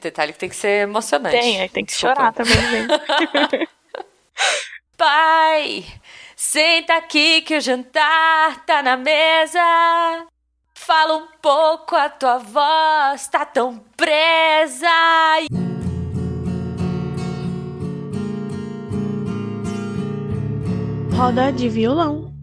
Detalhe que tem que ser emocionante. Tem, tem que Desculpa. chorar também, gente. Pai, senta aqui que o jantar tá na mesa. Fala um pouco, a tua voz tá tão presa. Roda de violão.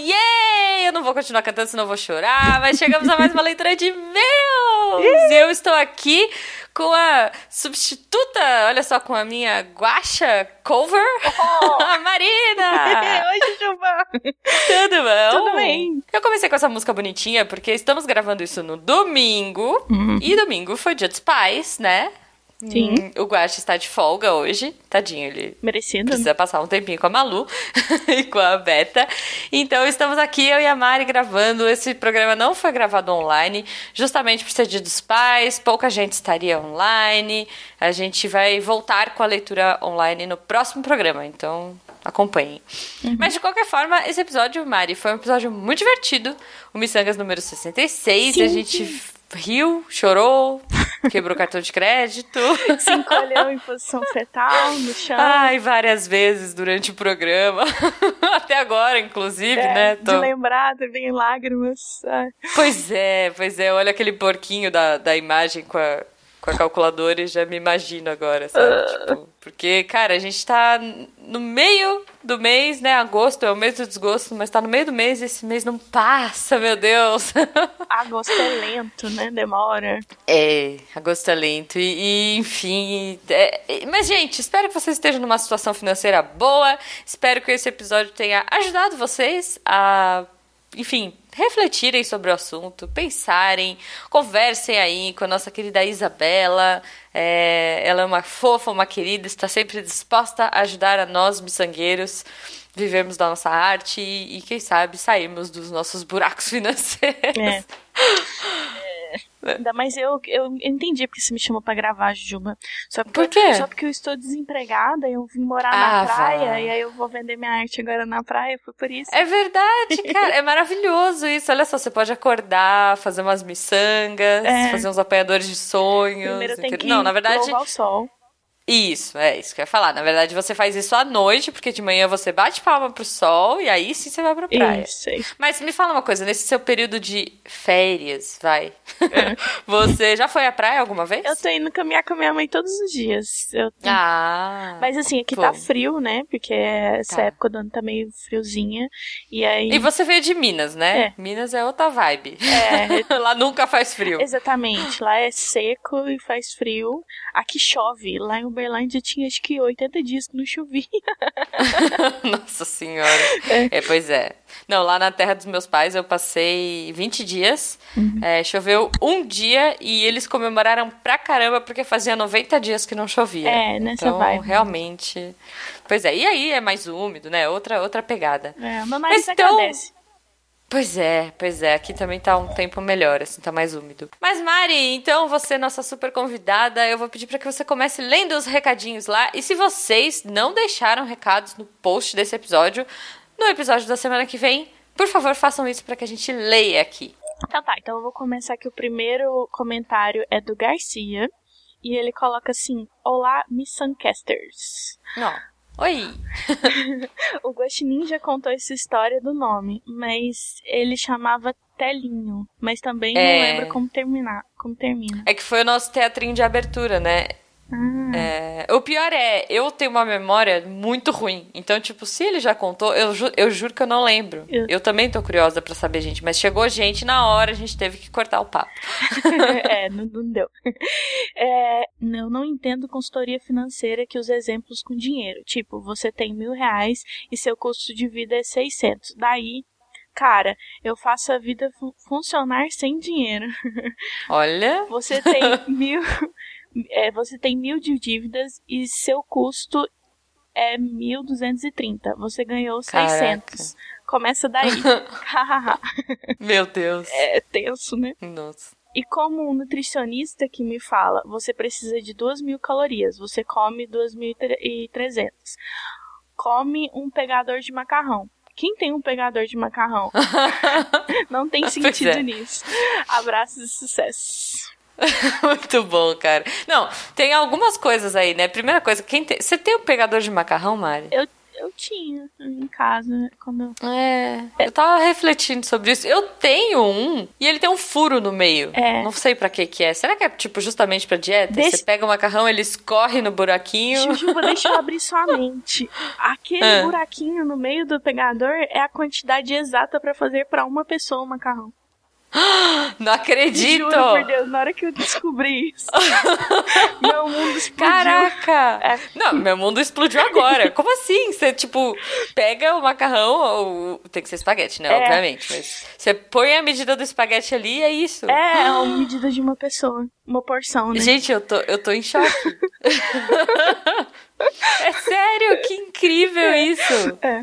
Yay! Eu não vou continuar cantando, senão eu vou chorar, mas chegamos a mais uma leitura de e-mails! eu estou aqui com a substituta, olha só, com a minha guacha cover, oh. a Marina! Oi, Jujuba! Tudo bom? Tudo bem. Eu comecei com essa música bonitinha porque estamos gravando isso no domingo, uhum. e domingo foi dia dos pais, né? Sim. Hum, o Guache está de folga hoje. Tadinho, ele Merecido. precisa passar um tempinho com a Malu e com a Beta. Então estamos aqui, eu e a Mari, gravando. Esse programa não foi gravado online, justamente por ser dia dos pais, pouca gente estaria online. A gente vai voltar com a leitura online no próximo programa, então acompanhem. Uhum. Mas de qualquer forma, esse episódio, Mari, foi um episódio muito divertido. O Missangas número 66. Sim. A gente riu, chorou, quebrou cartão de crédito. Se encolheu em posição fetal no chão. Ai, várias vezes durante o programa. Até agora, inclusive, é, né? Tô... De lembrar, vem lágrimas. Ai. Pois é, pois é. Olha aquele porquinho da, da imagem com a com a calculadora e já me imagino agora, sabe? Uh. Tipo, porque, cara, a gente tá no meio do mês, né? Agosto é o mês do desgosto, mas tá no meio do mês e esse mês não passa, meu Deus. Agosto é lento, né? Demora. É, agosto é lento. E, e enfim. É, mas, gente, espero que vocês estejam numa situação financeira boa. Espero que esse episódio tenha ajudado vocês a, enfim, refletirem sobre o assunto, pensarem, conversem aí com a nossa querida Isabela. É, ela é uma fofa, uma querida, está sempre disposta a ajudar a nós, miçangueiros, vivermos da nossa arte e, e quem sabe, sairmos dos nossos buracos financeiros. É. Ainda mais eu, eu entendi porque você me chamou pra gravar, Juba. Só porque, Por quê? Só porque eu estou desempregada, eu vim morar ah, na praia vai. e aí eu vou vender minha arte agora na praia, foi por isso. É verdade, cara. é maravilhoso isso. Olha só, você pode acordar, fazer umas miçangas, é. fazer uns apanhadores de sonhos. Primeiro tem que Não, na verdade. o sol. Isso, é isso que eu ia falar. Na verdade, você faz isso à noite, porque de manhã você bate palma pro sol e aí sim você vai pra praia. Isso, isso. Mas me fala uma coisa, nesse seu período de férias, vai. É. você já foi à praia alguma vez? Eu tô indo caminhar com a minha mãe todos os dias. Eu... Ah. Mas assim, aqui pô. tá frio, né? Porque essa tá. época do ano tá meio friozinha. E aí. E você veio de Minas, né? É. Minas é outra vibe. É. lá nunca faz frio. Exatamente. Lá é seco e faz frio. Aqui chove. Lá em Uberlândia tinha acho que 80 dias que não chovia. Nossa senhora. É. é. pois é. Não, lá na terra dos meus pais eu passei 20 dias. Uhum. É, choveu um dia e eles comemoraram pra caramba porque fazia 90 dias que não chovia. É, nessa então, vibe. realmente. Pois é, e aí é mais úmido, né? Outra, outra pegada. É, meu nariz Mas, então, agradece. Pois é, pois é. Aqui também tá um tempo melhor, assim, tá mais úmido. Mas, Mari, então você, nossa super convidada, eu vou pedir para que você comece lendo os recadinhos lá. E se vocês não deixaram recados no post desse episódio, no episódio da semana que vem, por favor, façam isso para que a gente leia aqui. Então tá, então eu vou começar aqui. O primeiro comentário é do Garcia. E ele coloca assim: Olá, Missancasters. Não. Oi! o Guaxinim já contou essa história do nome, mas ele chamava Telinho, mas também é... não lembro como terminar, como termina. É que foi o nosso teatrinho de abertura, né? Ah. É, o pior é, eu tenho uma memória muito ruim. Então, tipo, se ele já contou, eu, ju eu juro que eu não lembro. Eu, eu também tô curiosa para saber, gente. Mas chegou gente na hora, a gente teve que cortar o papo. é, não, não deu. É, eu não entendo consultoria financeira que usa exemplos com dinheiro. Tipo, você tem mil reais e seu custo de vida é 600. Daí, cara, eu faço a vida fun funcionar sem dinheiro. Olha. Você tem mil é, você tem mil de dívidas e seu custo é 1.230. Você ganhou Caraca. 600. Começa daí. Meu Deus. É tenso, né? Nossa. E como um nutricionista que me fala, você precisa de 2.000 mil calorias, você come 2.300. Come um pegador de macarrão. Quem tem um pegador de macarrão? Não tem sentido é. nisso. Abraços e sucesso. Muito bom, cara. Não, tem algumas coisas aí, né? Primeira coisa, quem tem... você tem um pegador de macarrão, Mari? Eu eu tinha em casa quando eu... É, eu tava refletindo sobre isso. Eu tenho um e ele tem um furo no meio. É. Não sei para que que é. Será que é tipo justamente para dieta? Você pega o macarrão, ele escorre no buraquinho. Jujuba, deixa eu abrir sua mente. Aquele ah. buraquinho no meio do pegador é a quantidade exata para fazer para uma pessoa o macarrão. Não acredito! Juro por Deus, na hora que eu descobri isso, meu mundo explodiu. Caraca! É. Não, meu mundo explodiu agora. Como assim? Você, tipo, pega o macarrão, ou... tem que ser espaguete, né? É. Obviamente. Mas você põe a medida do espaguete ali e é isso. É, é uma medida de uma pessoa. Uma porção, né? Gente, eu tô, eu tô em choque. é sério? Que incrível isso! É.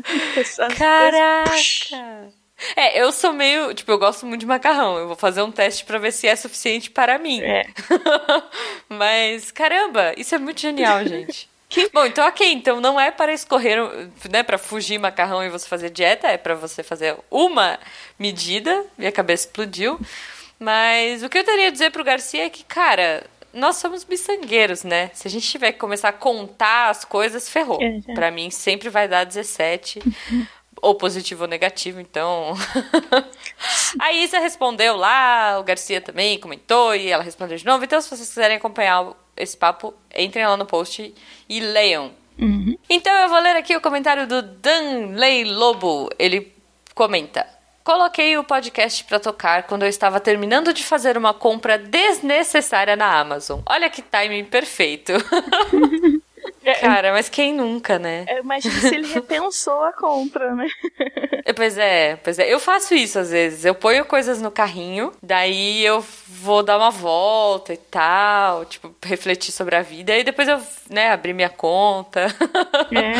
Caraca! É, eu sou meio. Tipo, eu gosto muito de macarrão. Eu vou fazer um teste para ver se é suficiente para mim. É. Mas, caramba, isso é muito genial, gente. Bom, então ok, então não é para escorrer, né, para fugir macarrão e você fazer dieta, é para você fazer uma medida. Minha cabeça explodiu. Mas o que eu teria a dizer pro Garcia é que, cara, nós somos miçangueiros, né? Se a gente tiver que começar a contar as coisas, ferrou. É. Para mim sempre vai dar 17 ou positivo ou negativo, então. a Isa respondeu lá, o Garcia também comentou e ela respondeu de novo. Então, se vocês quiserem acompanhar esse papo, entrem lá no post e leiam. Uhum. Então, eu vou ler aqui o comentário do Danley Lobo. Ele comenta. Coloquei o podcast para tocar quando eu estava terminando de fazer uma compra desnecessária na Amazon. Olha que timing perfeito. É, Cara, mas quem nunca, né? Eu imagino se ele repensou a compra, né? É, pois é, pois é. Eu faço isso às vezes. Eu ponho coisas no carrinho, daí eu vou dar uma volta e tal, tipo, refletir sobre a vida, e depois eu, né, abrir minha conta. É.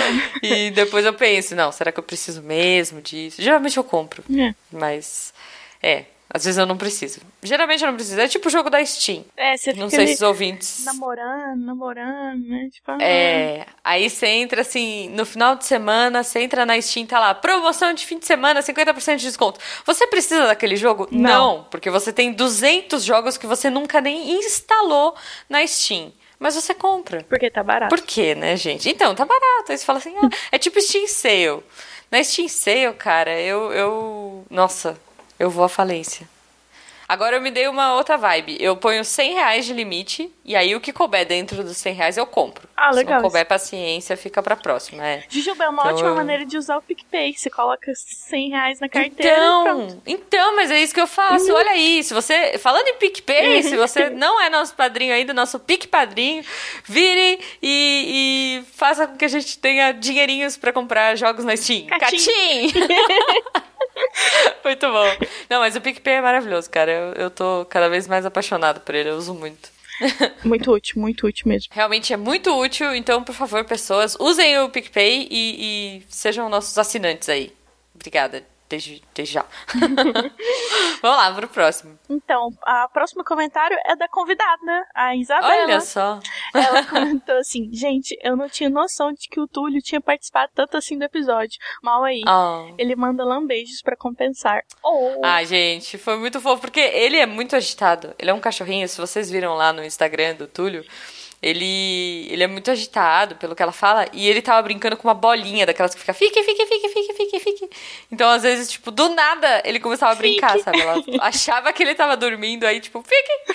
e depois eu penso, não, será que eu preciso mesmo disso? Geralmente eu compro. É. Mas, é, às vezes eu não preciso. Geralmente eu não preciso. É tipo o jogo da Steam. É, você Não sei se os ouvintes. Namorando, namorando, né? Tipo, ah. É. Aí você entra assim, no final de semana, você entra na Steam, tá lá, promoção de fim de semana, 50% de desconto. Você precisa daquele jogo? Não. não, porque você tem 200 jogos que você nunca nem instalou na Steam. Mas você compra. Porque tá barato. Por quê, né, gente? Então, tá barato. Aí você fala assim, ah, é tipo Steam Sale. Na Steam Sale, cara, eu, eu. Nossa, eu vou à falência. Agora eu me dei uma outra vibe. Eu ponho 100 reais de limite e aí o que couber dentro dos 100 reais eu compro. Ah, legal. Se não couber paciência, fica pra próxima. É. Jujuba, é uma então, ótima eu... maneira de usar o PicPay. Você coloca 100 reais na carteira então, Então, mas é isso que eu faço. Uhum. Olha aí, se você... Falando em PicPay, se você não é nosso padrinho ainda, nosso Pic Padrinho, vire e, e faça com que a gente tenha dinheirinhos pra comprar jogos na Steam. Catim! Catim! muito bom. Não, mas o PicPay é maravilhoso, cara. Eu, eu tô cada vez mais apaixonado por ele, eu uso muito. muito útil, muito útil mesmo. Realmente é muito útil, então, por favor, pessoas, usem o PicPay e, e sejam nossos assinantes aí. Obrigada desde, desde já. Vamos lá, pro próximo. Então, a próximo comentário é da convidada, a Isabela. Olha só. Ela comentou assim, gente, eu não tinha noção de que o Túlio tinha participado tanto assim do episódio. Mal aí. Oh. Ele manda lambejos para compensar. Oh. Ah, gente, foi muito fofo, porque ele é muito agitado. Ele é um cachorrinho, se vocês viram lá no Instagram do Túlio, ele, ele é muito agitado pelo que ela fala e ele tava brincando com uma bolinha daquelas que fica fique, fique, fique, fique, fique, fique. Então, às vezes, tipo, do nada ele começava a brincar, fique. sabe? Ela achava que ele tava dormindo, aí, tipo, fique.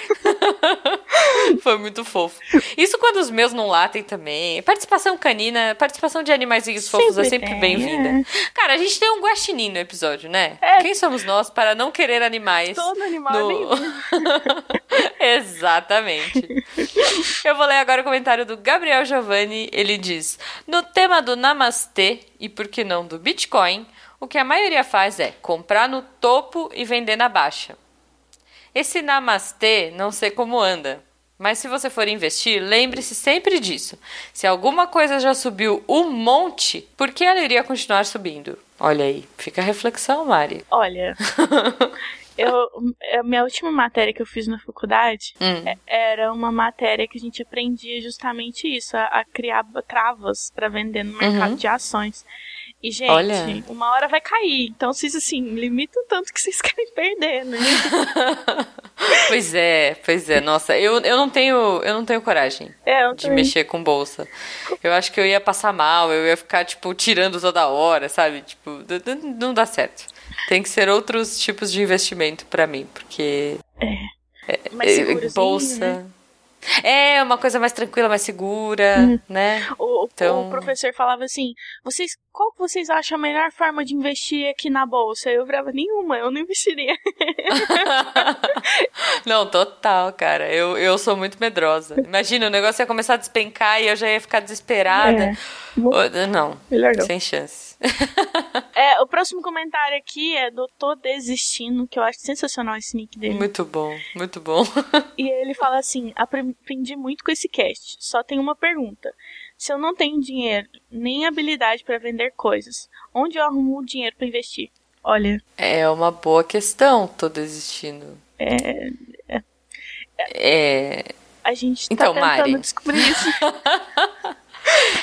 Foi muito fofo. Isso quando os meus não latem também. Participação canina, participação de animaizinhos fofos é sempre bem-vinda. É. Cara, a gente tem um guaxinim no episódio, né? É. Quem somos nós para não querer animais? Todo animal no... Exatamente. Eu vou ler agora o comentário do Gabriel Giovanni. Ele diz: No tema do Namastê e por que não do Bitcoin, o que a maioria faz é comprar no topo e vender na baixa. Esse Namastê não sei como anda, mas se você for investir, lembre-se sempre disso. Se alguma coisa já subiu um monte, por que ela iria continuar subindo? Olha aí, fica a reflexão, Mari. Olha, eu, a minha última matéria que eu fiz na faculdade hum. É, era uma matéria que a gente aprendia justamente isso, a, a criar travas para vender no mercado uhum. de ações. E, gente, Olha. uma hora vai cair. Então, vocês, assim, limitam tanto que vocês querem perder, né? pois é, pois é. Nossa, eu, eu não tenho eu não tenho coragem é, eu de mexer com bolsa. Eu acho que eu ia passar mal, eu ia ficar, tipo, tirando toda hora, sabe? Tipo, não dá certo. Tem que ser outros tipos de investimento para mim, porque... É. é, é bolsa... Né? É, uma coisa mais tranquila, mais segura, uhum. né? O, então... o professor falava assim: vocês, qual que vocês acham a melhor forma de investir aqui na bolsa? Eu virava nenhuma, eu não investiria. não, total, cara. Eu, eu sou muito medrosa. Imagina, o negócio ia começar a despencar e eu já ia ficar desesperada. É. Não, Melhor não, sem chance. É, o próximo comentário aqui é do Tô Desistindo, que eu acho sensacional esse nick dele. Muito bom, muito bom. e ele fala assim: aprendi muito com esse cast. Só tem uma pergunta. Se eu não tenho dinheiro nem habilidade para vender coisas, onde eu arrumo o dinheiro para investir? Olha. É uma boa questão, tô desistindo. É. É. é... A gente tá então, tentando Mari. descobrir isso.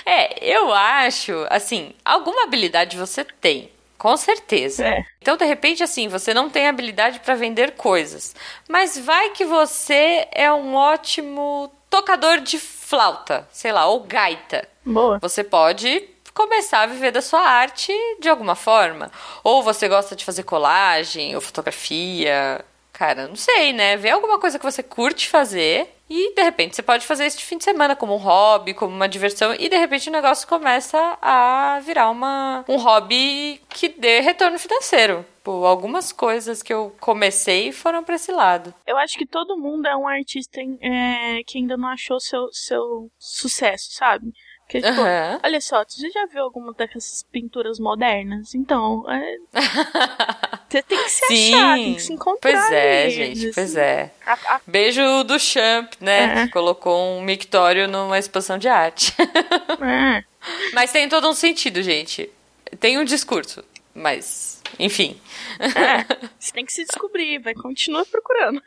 é, eu acho, assim, alguma habilidade você tem. Com certeza. É. Então, de repente, assim, você não tem habilidade para vender coisas. Mas vai que você é um ótimo tocador de flauta, sei lá, ou gaita. Boa. Você pode começar a viver da sua arte de alguma forma. Ou você gosta de fazer colagem ou fotografia. Cara, não sei, né? Vê alguma coisa que você curte fazer e de repente você pode fazer isso de fim de semana como um hobby, como uma diversão, e de repente o negócio começa a virar uma, um hobby que dê retorno financeiro. Algumas coisas que eu comecei foram para esse lado. Eu acho que todo mundo é um artista é, que ainda não achou seu, seu sucesso, sabe? Porque, tipo, uhum. olha só, você já viu alguma dessas pinturas modernas? Então, é... você tem que se Sim. achar, tem que se encontrar. Pois é, gente, assim. pois é. A, a... Beijo do Champ, né? É. colocou um mictório numa exposição de arte. é. Mas tem todo um sentido, gente. Tem um discurso, mas, enfim. É, você tem que se descobrir, vai continuar procurando.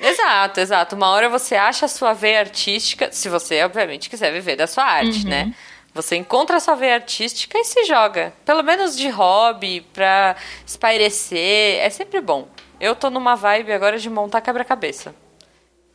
Exato, exato. Uma hora você acha a sua veia artística, se você, obviamente, quiser viver da sua arte, uhum. né? Você encontra a sua veia artística e se joga. Pelo menos de hobby, pra espairecer. É sempre bom. Eu tô numa vibe agora de montar quebra-cabeça.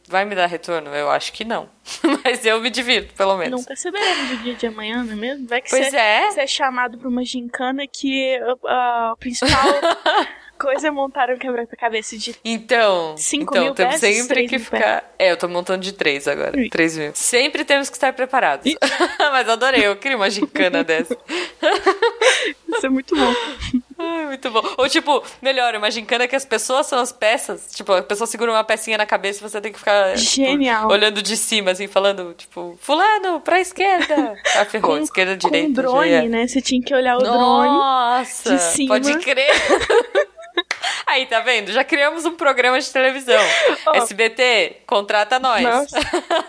Vai me dar retorno? Eu acho que não. Mas eu me divirto, pelo menos. Nunca saberemos do dia de amanhã, não é mesmo? Vai que pois você, é. você é chamado pra uma gincana que uh, uh, o principal coisa é montar um quebra-cabeça de Então, 5 então mil temos peças, sempre que ficar. É, eu tô montando de 3 agora. 3 mil. Sempre temos que estar preparados. Mas adorei, eu queria uma gincana dessa. Isso é muito bom. Ai, muito bom. Ou tipo, melhor, uma gincana que as pessoas são as peças. Tipo, a pessoa segura uma pecinha na cabeça e você tem que ficar tipo, Genial. Tipo, olhando de cima, assim, falando, tipo, fulano, pra esquerda. Ah, ferrou, com, esquerda, direita. Com drone, né? Você tinha que olhar o Nossa, drone. Nossa, de cima. pode crer. Aí, tá vendo? Já criamos um programa de televisão. Oh. SBT, contrata nós. Nossa,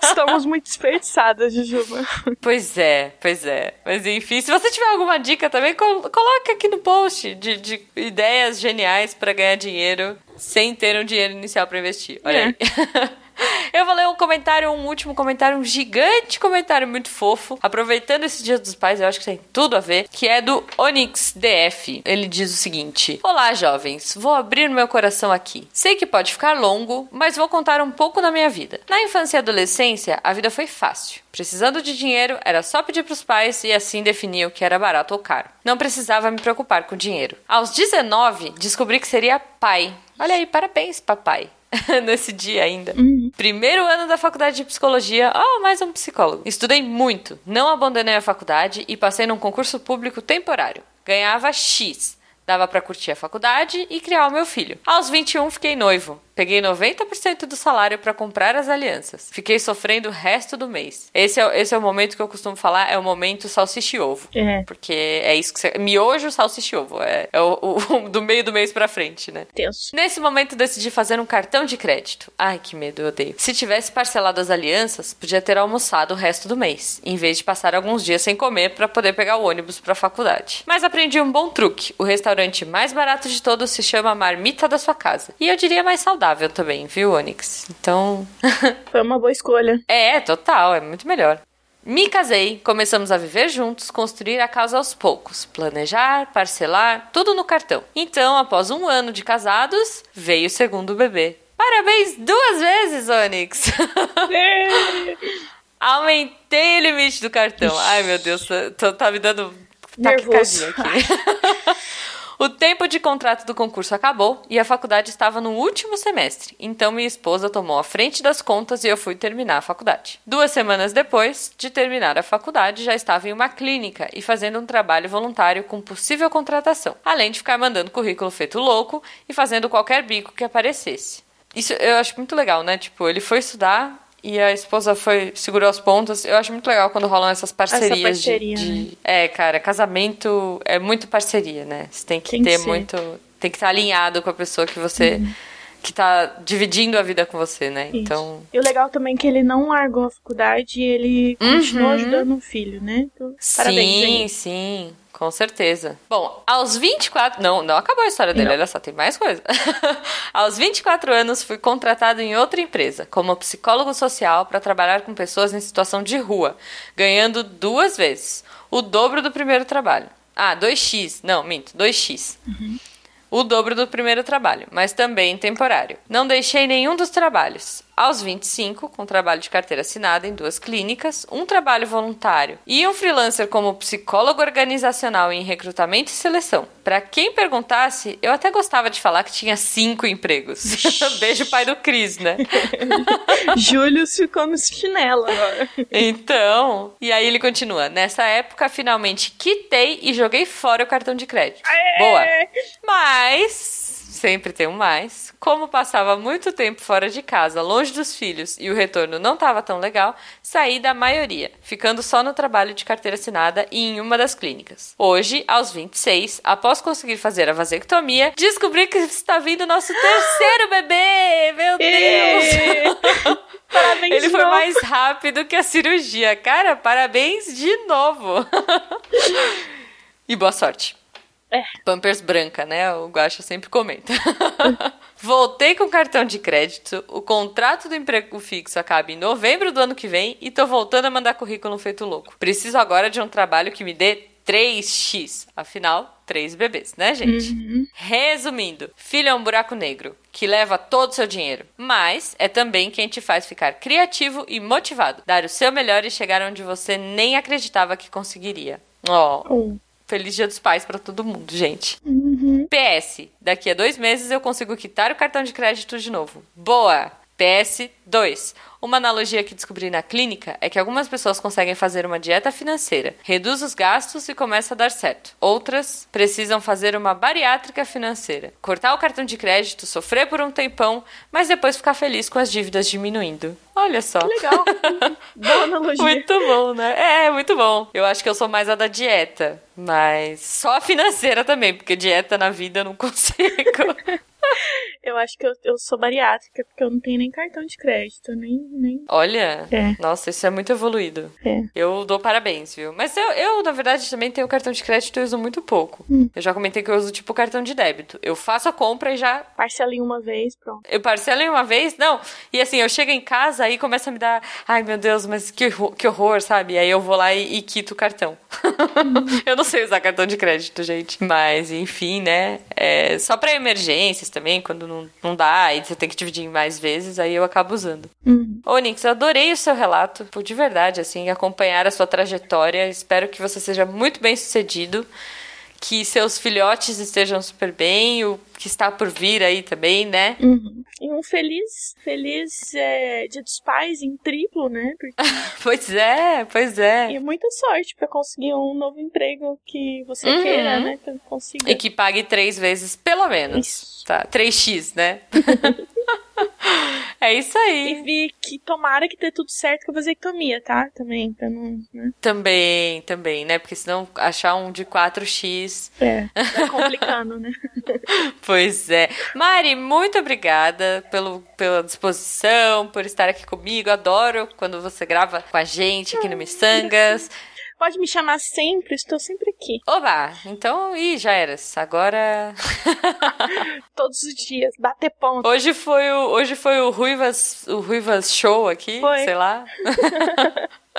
estamos muito desperdiçadas, Jujuba. Pois é, pois é. Mas enfim, se você tiver alguma dica também, coloca aqui no post de, de ideias geniais para ganhar dinheiro sem ter um dinheiro inicial para investir. Olha é. aí. Eu vou ler um comentário, um último comentário, um gigante comentário muito fofo. Aproveitando esse Dia dos Pais, eu acho que tem tudo a ver, que é do Onyx DF. Ele diz o seguinte: Olá, jovens. Vou abrir meu coração aqui. Sei que pode ficar longo, mas vou contar um pouco da minha vida. Na infância e adolescência, a vida foi fácil. Precisando de dinheiro, era só pedir para os pais e assim definir o que era barato ou caro. Não precisava me preocupar com dinheiro. Aos 19, descobri que seria pai. Olha aí, parabéns, papai. nesse dia ainda. Uhum. Primeiro ano da faculdade de psicologia, oh, mais um psicólogo. Estudei muito, não abandonei a faculdade e passei num concurso público temporário. Ganhava X. Dava para curtir a faculdade e criar o meu filho. Aos 21 fiquei noivo. Peguei 90% do salário para comprar as alianças. Fiquei sofrendo o resto do mês. Esse é, esse é o momento que eu costumo falar, é o momento salsicha e ovo. É. Porque é isso que você... Miojo, salsicha e ovo. É, é o, o, do meio do mês pra frente, né? Deus. Nesse momento decidi fazer um cartão de crédito. Ai, que medo, eu odeio. Se tivesse parcelado as alianças, podia ter almoçado o resto do mês, em vez de passar alguns dias sem comer para poder pegar o ônibus pra faculdade. Mas aprendi um bom truque. O restaurante mais barato de todos se chama Marmita da Sua Casa. E eu diria mais saudável saudável também, viu, Onyx? Então. Foi uma boa escolha. É, total, é muito melhor. Me casei, começamos a viver juntos, construir a casa aos poucos, planejar, parcelar, tudo no cartão. Então, após um ano de casados, veio o segundo bebê. Parabéns duas vezes, Onyx! Aumentei o limite do cartão. Ai, meu Deus, tô, tá me dando Nervoso. aqui. O tempo de contrato do concurso acabou e a faculdade estava no último semestre, então minha esposa tomou a frente das contas e eu fui terminar a faculdade. Duas semanas depois de terminar a faculdade, já estava em uma clínica e fazendo um trabalho voluntário com possível contratação, além de ficar mandando currículo feito louco e fazendo qualquer bico que aparecesse. Isso eu acho muito legal, né? Tipo, ele foi estudar, e a esposa foi segurou as pontas. Eu acho muito legal quando rolam essas parcerias Essa parceria, de, de- né? É, cara, casamento é muito parceria, né? Você tem que Tem que ter ser. muito. Tem que estar alinhado com a pessoa que você. que tá dividindo a vida com você, né? Isso. Então. E o legal também é que ele não largou a faculdade e ele continuou Uhum. ajudando o filho, né? Então, parabéns, sim, sim, com certeza. Bom, aos 24. Não, não acabou a história dele, Não. olha só, tem mais coisa. aos 24 anos, fui contratado em outra empresa, como psicólogo social, para trabalhar com pessoas em situação de rua, ganhando duas vezes o dobro do primeiro trabalho. Ah, 2x. Não, minto, 2x. O dobro do primeiro trabalho, mas também temporário. Não deixei nenhum dos trabalhos. Aos 25, com trabalho de carteira assinada em duas clínicas, um trabalho voluntário e um freelancer como psicólogo organizacional em recrutamento e seleção. Para quem perguntasse, eu até gostava de falar que tinha cinco empregos. Beijo, pai do Cris, né? Júlio ficou no chinelo agora. Então, e aí ele continua. Nessa época, finalmente quitei e joguei fora o cartão de crédito. Boa. Mas, sempre tem um mais. Como passava muito tempo fora de casa, longe dos filhos e o retorno não estava tão legal, saí da maioria, ficando só no trabalho de carteira assinada e em uma das clínicas. Hoje, aos 26, após conseguir fazer a vasectomia, descobri que está vindo nosso terceiro bebê! Meu Deus! Parabéns Ele foi novo. mais rápido que a cirurgia. Cara, parabéns de novo. e boa sorte. É. Pampers branca, né? O Guaxa sempre comenta. Voltei com cartão de crédito, o contrato do emprego fixo acaba em novembro do ano que vem e tô voltando a mandar currículo feito louco. Preciso agora de um trabalho que me dê 3x. Afinal, três bebês, né, gente? Resumindo, filho é um buraco negro que leva todo o seu dinheiro, mas é também quem te faz ficar criativo e motivado, dar o seu melhor e chegar onde você nem acreditava que conseguiria. Ó, Oh. Feliz Dia dos Pais pra todo mundo, gente. Uhum. PS, daqui a dois meses eu consigo quitar o cartão de crédito de novo. Boa! PS 2. Uma analogia que descobri na clínica é que algumas pessoas conseguem fazer uma dieta financeira, reduz os gastos e começa a dar certo. Outras precisam fazer uma bariátrica financeira, cortar o cartão de crédito, sofrer por um tempão, mas depois ficar feliz com as dívidas diminuindo. Olha só. Legal. Boa analogia. Muito bom, né? É, muito bom. Eu acho que eu sou mais a da dieta, mas só a financeira também, porque dieta na vida eu não consigo. Eu acho que eu, eu sou bariátrica, porque eu não tenho nem cartão de crédito, nem. Nem... Olha, É. nossa, isso é muito evoluído. É. Eu dou parabéns, viu? Mas eu, eu, na verdade, também tenho cartão de crédito e uso muito pouco. Eu já comentei que eu uso tipo cartão de débito. Eu faço a compra e já. Parcela em uma vez, pronto. Eu parcelo em uma vez, não. E assim, eu chego em casa aí começa a me dar. Ai, meu Deus, mas que, horror- que horror, sabe? Aí eu vou lá e, e quito o cartão. eu não sei usar cartão de crédito, gente. Mas, enfim, né? É só pra emergências também, quando não, não dá e você tem que dividir em mais vezes, aí eu acabo usando. Uhum. Ô, Nix, eu adorei o seu relato, por de verdade, assim, acompanhar a sua trajetória. Espero que você seja muito bem sucedido, que seus filhotes estejam super bem, o que está por vir aí também, né? Uhum. E um feliz, feliz é, Dia dos Pais em triplo, né? Porque... Pois é, pois é. E muita sorte pra conseguir um novo emprego que você Uhum. queira, né? Que consiga. E que pague três vezes, pelo menos. Isso. Tá, 3x, né? é isso aí. E vi que tomara que dê tudo certo com a vasectomia, tá? Também, pra não. Né? Também, também, né? Porque senão achar um de 4x. É, tá complicando, né? Pois é. Mari, muito obrigada pelo, pela disposição, por estar aqui comigo. Adoro quando você grava com a gente aqui no Missangas. Pode me chamar sempre, estou sempre aqui. Oba! Então, ih, já era. Agora. Todos os dias, bater ponto. Hoje foi o, hoje foi o Ruivas, o Ruivas Show aqui, Foi. sei lá.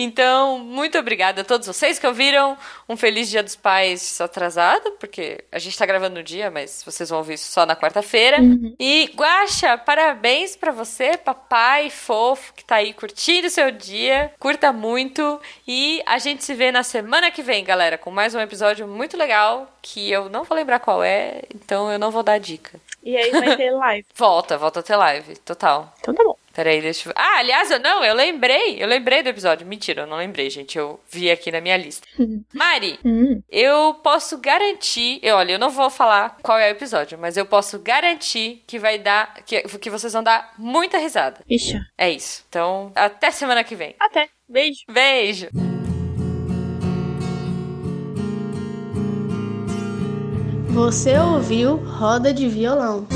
Então, muito obrigada a todos vocês que ouviram. Um feliz Dia dos Pais atrasado, porque a gente tá gravando no dia, mas vocês vão ouvir isso só na quarta-feira. Uhum. E, Guaxa, parabéns pra você, papai fofo, que tá aí curtindo o seu dia. Curta muito. E a gente se vê na semana que vem, galera, com mais um episódio muito legal, que eu não vou lembrar qual é, então eu não vou dar dica. E aí vai ter live. Volta, volta a ter live, total. Então tá bom. Peraí, deixa eu... Ah, aliás, eu não, eu lembrei. Eu lembrei do episódio. Mentira, eu não lembrei, gente. Eu vi aqui na minha lista. Mari, Hum. eu posso garantir... Eu, olha, eu não vou falar qual é o episódio, mas eu posso garantir que vai dar... Que, que vocês vão dar muita risada. Ixi. É isso. Então, até semana que vem. Até. Beijo. Beijo! Você ouviu Roda de Violão.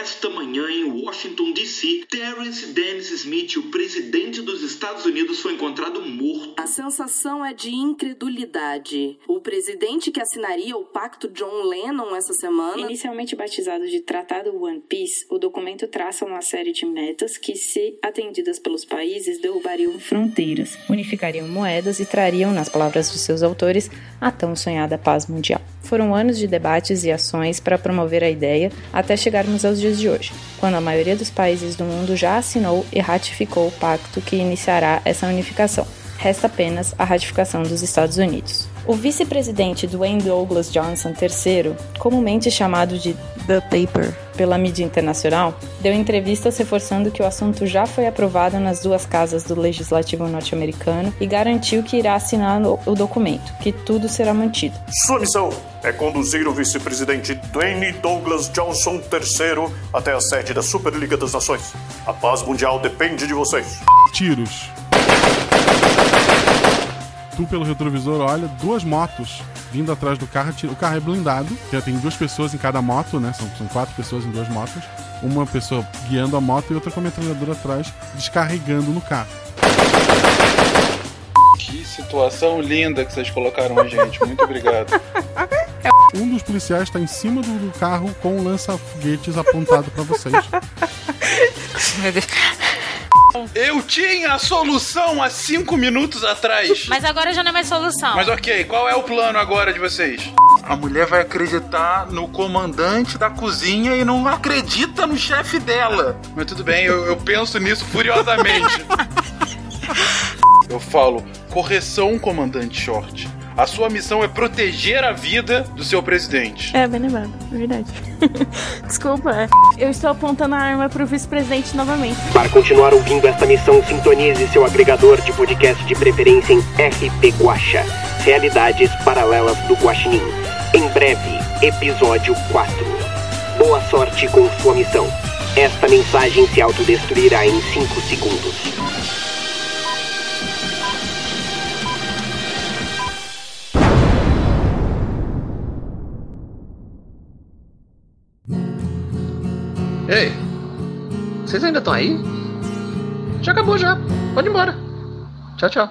Nesta manhã em Washington, D.C., Terrence Dennis Smith, o presidente dos Estados Unidos, foi encontrado morto. A sensação é de incredulidade. O presidente que assinaria o pacto John Lennon essa semana. Inicialmente batizado de Tratado One Piece, o documento traça uma série de metas que, se atendidas pelos países, derrubariam fronteiras, unificariam moedas e trariam, nas palavras dos seus autores, a tão sonhada paz mundial. Foram anos de debates e ações para promover a ideia até chegarmos aos dias de hoje, quando a maioria dos países do mundo já assinou e ratificou o pacto que iniciará essa unificação. Resta apenas a ratificação dos Estados Unidos. O vice-presidente Dwayne Douglas Johnson III, comumente chamado de The Paper pela mídia internacional, deu entrevistas reforçando que o assunto já foi aprovado nas duas casas do legislativo norte-americano e garantiu que irá assinar o documento, que tudo será mantido. Sua missão é conduzir o vice-presidente Dwayne Douglas Johnson III até a sede da Superliga das Nações. A paz mundial depende de vocês. Tiros. Tu, pelo retrovisor, olha duas motos vindo atrás do carro. O carro é blindado, já tem duas pessoas em cada moto, né? São, são quatro pessoas em duas motos. Uma pessoa guiando a moto e outra com a metralhadora atrás, descarregando no carro. Que situação linda que vocês colocaram a gente. Muito obrigado. Um dos policiais está em cima do, do carro com um lança-foguetes apontado para vocês. Meu Deus. Eu tinha a solução há cinco minutos atrás. Mas agora já não é mais solução. Mas ok, qual é o plano agora de vocês? A mulher vai acreditar no comandante da cozinha e não acredita no chefe dela. Mas tudo bem, eu, eu penso nisso furiosamente. eu falo, correção, comandante Short. A sua missão é proteger a vida do seu presidente. É, bem lembrado, é verdade. Desculpa, é. eu estou apontando a arma pro vice-presidente novamente. Para continuar ouvindo esta missão, sintonize seu agregador de podcast de preferência em RP Guacha. Realidades paralelas do Guaxinim. Em breve, episódio 4. Boa sorte com sua missão. Esta mensagem se autodestruirá em 5 segundos. Ei, vocês ainda estão aí? Já acabou já. Pode ir embora. Tchau, tchau.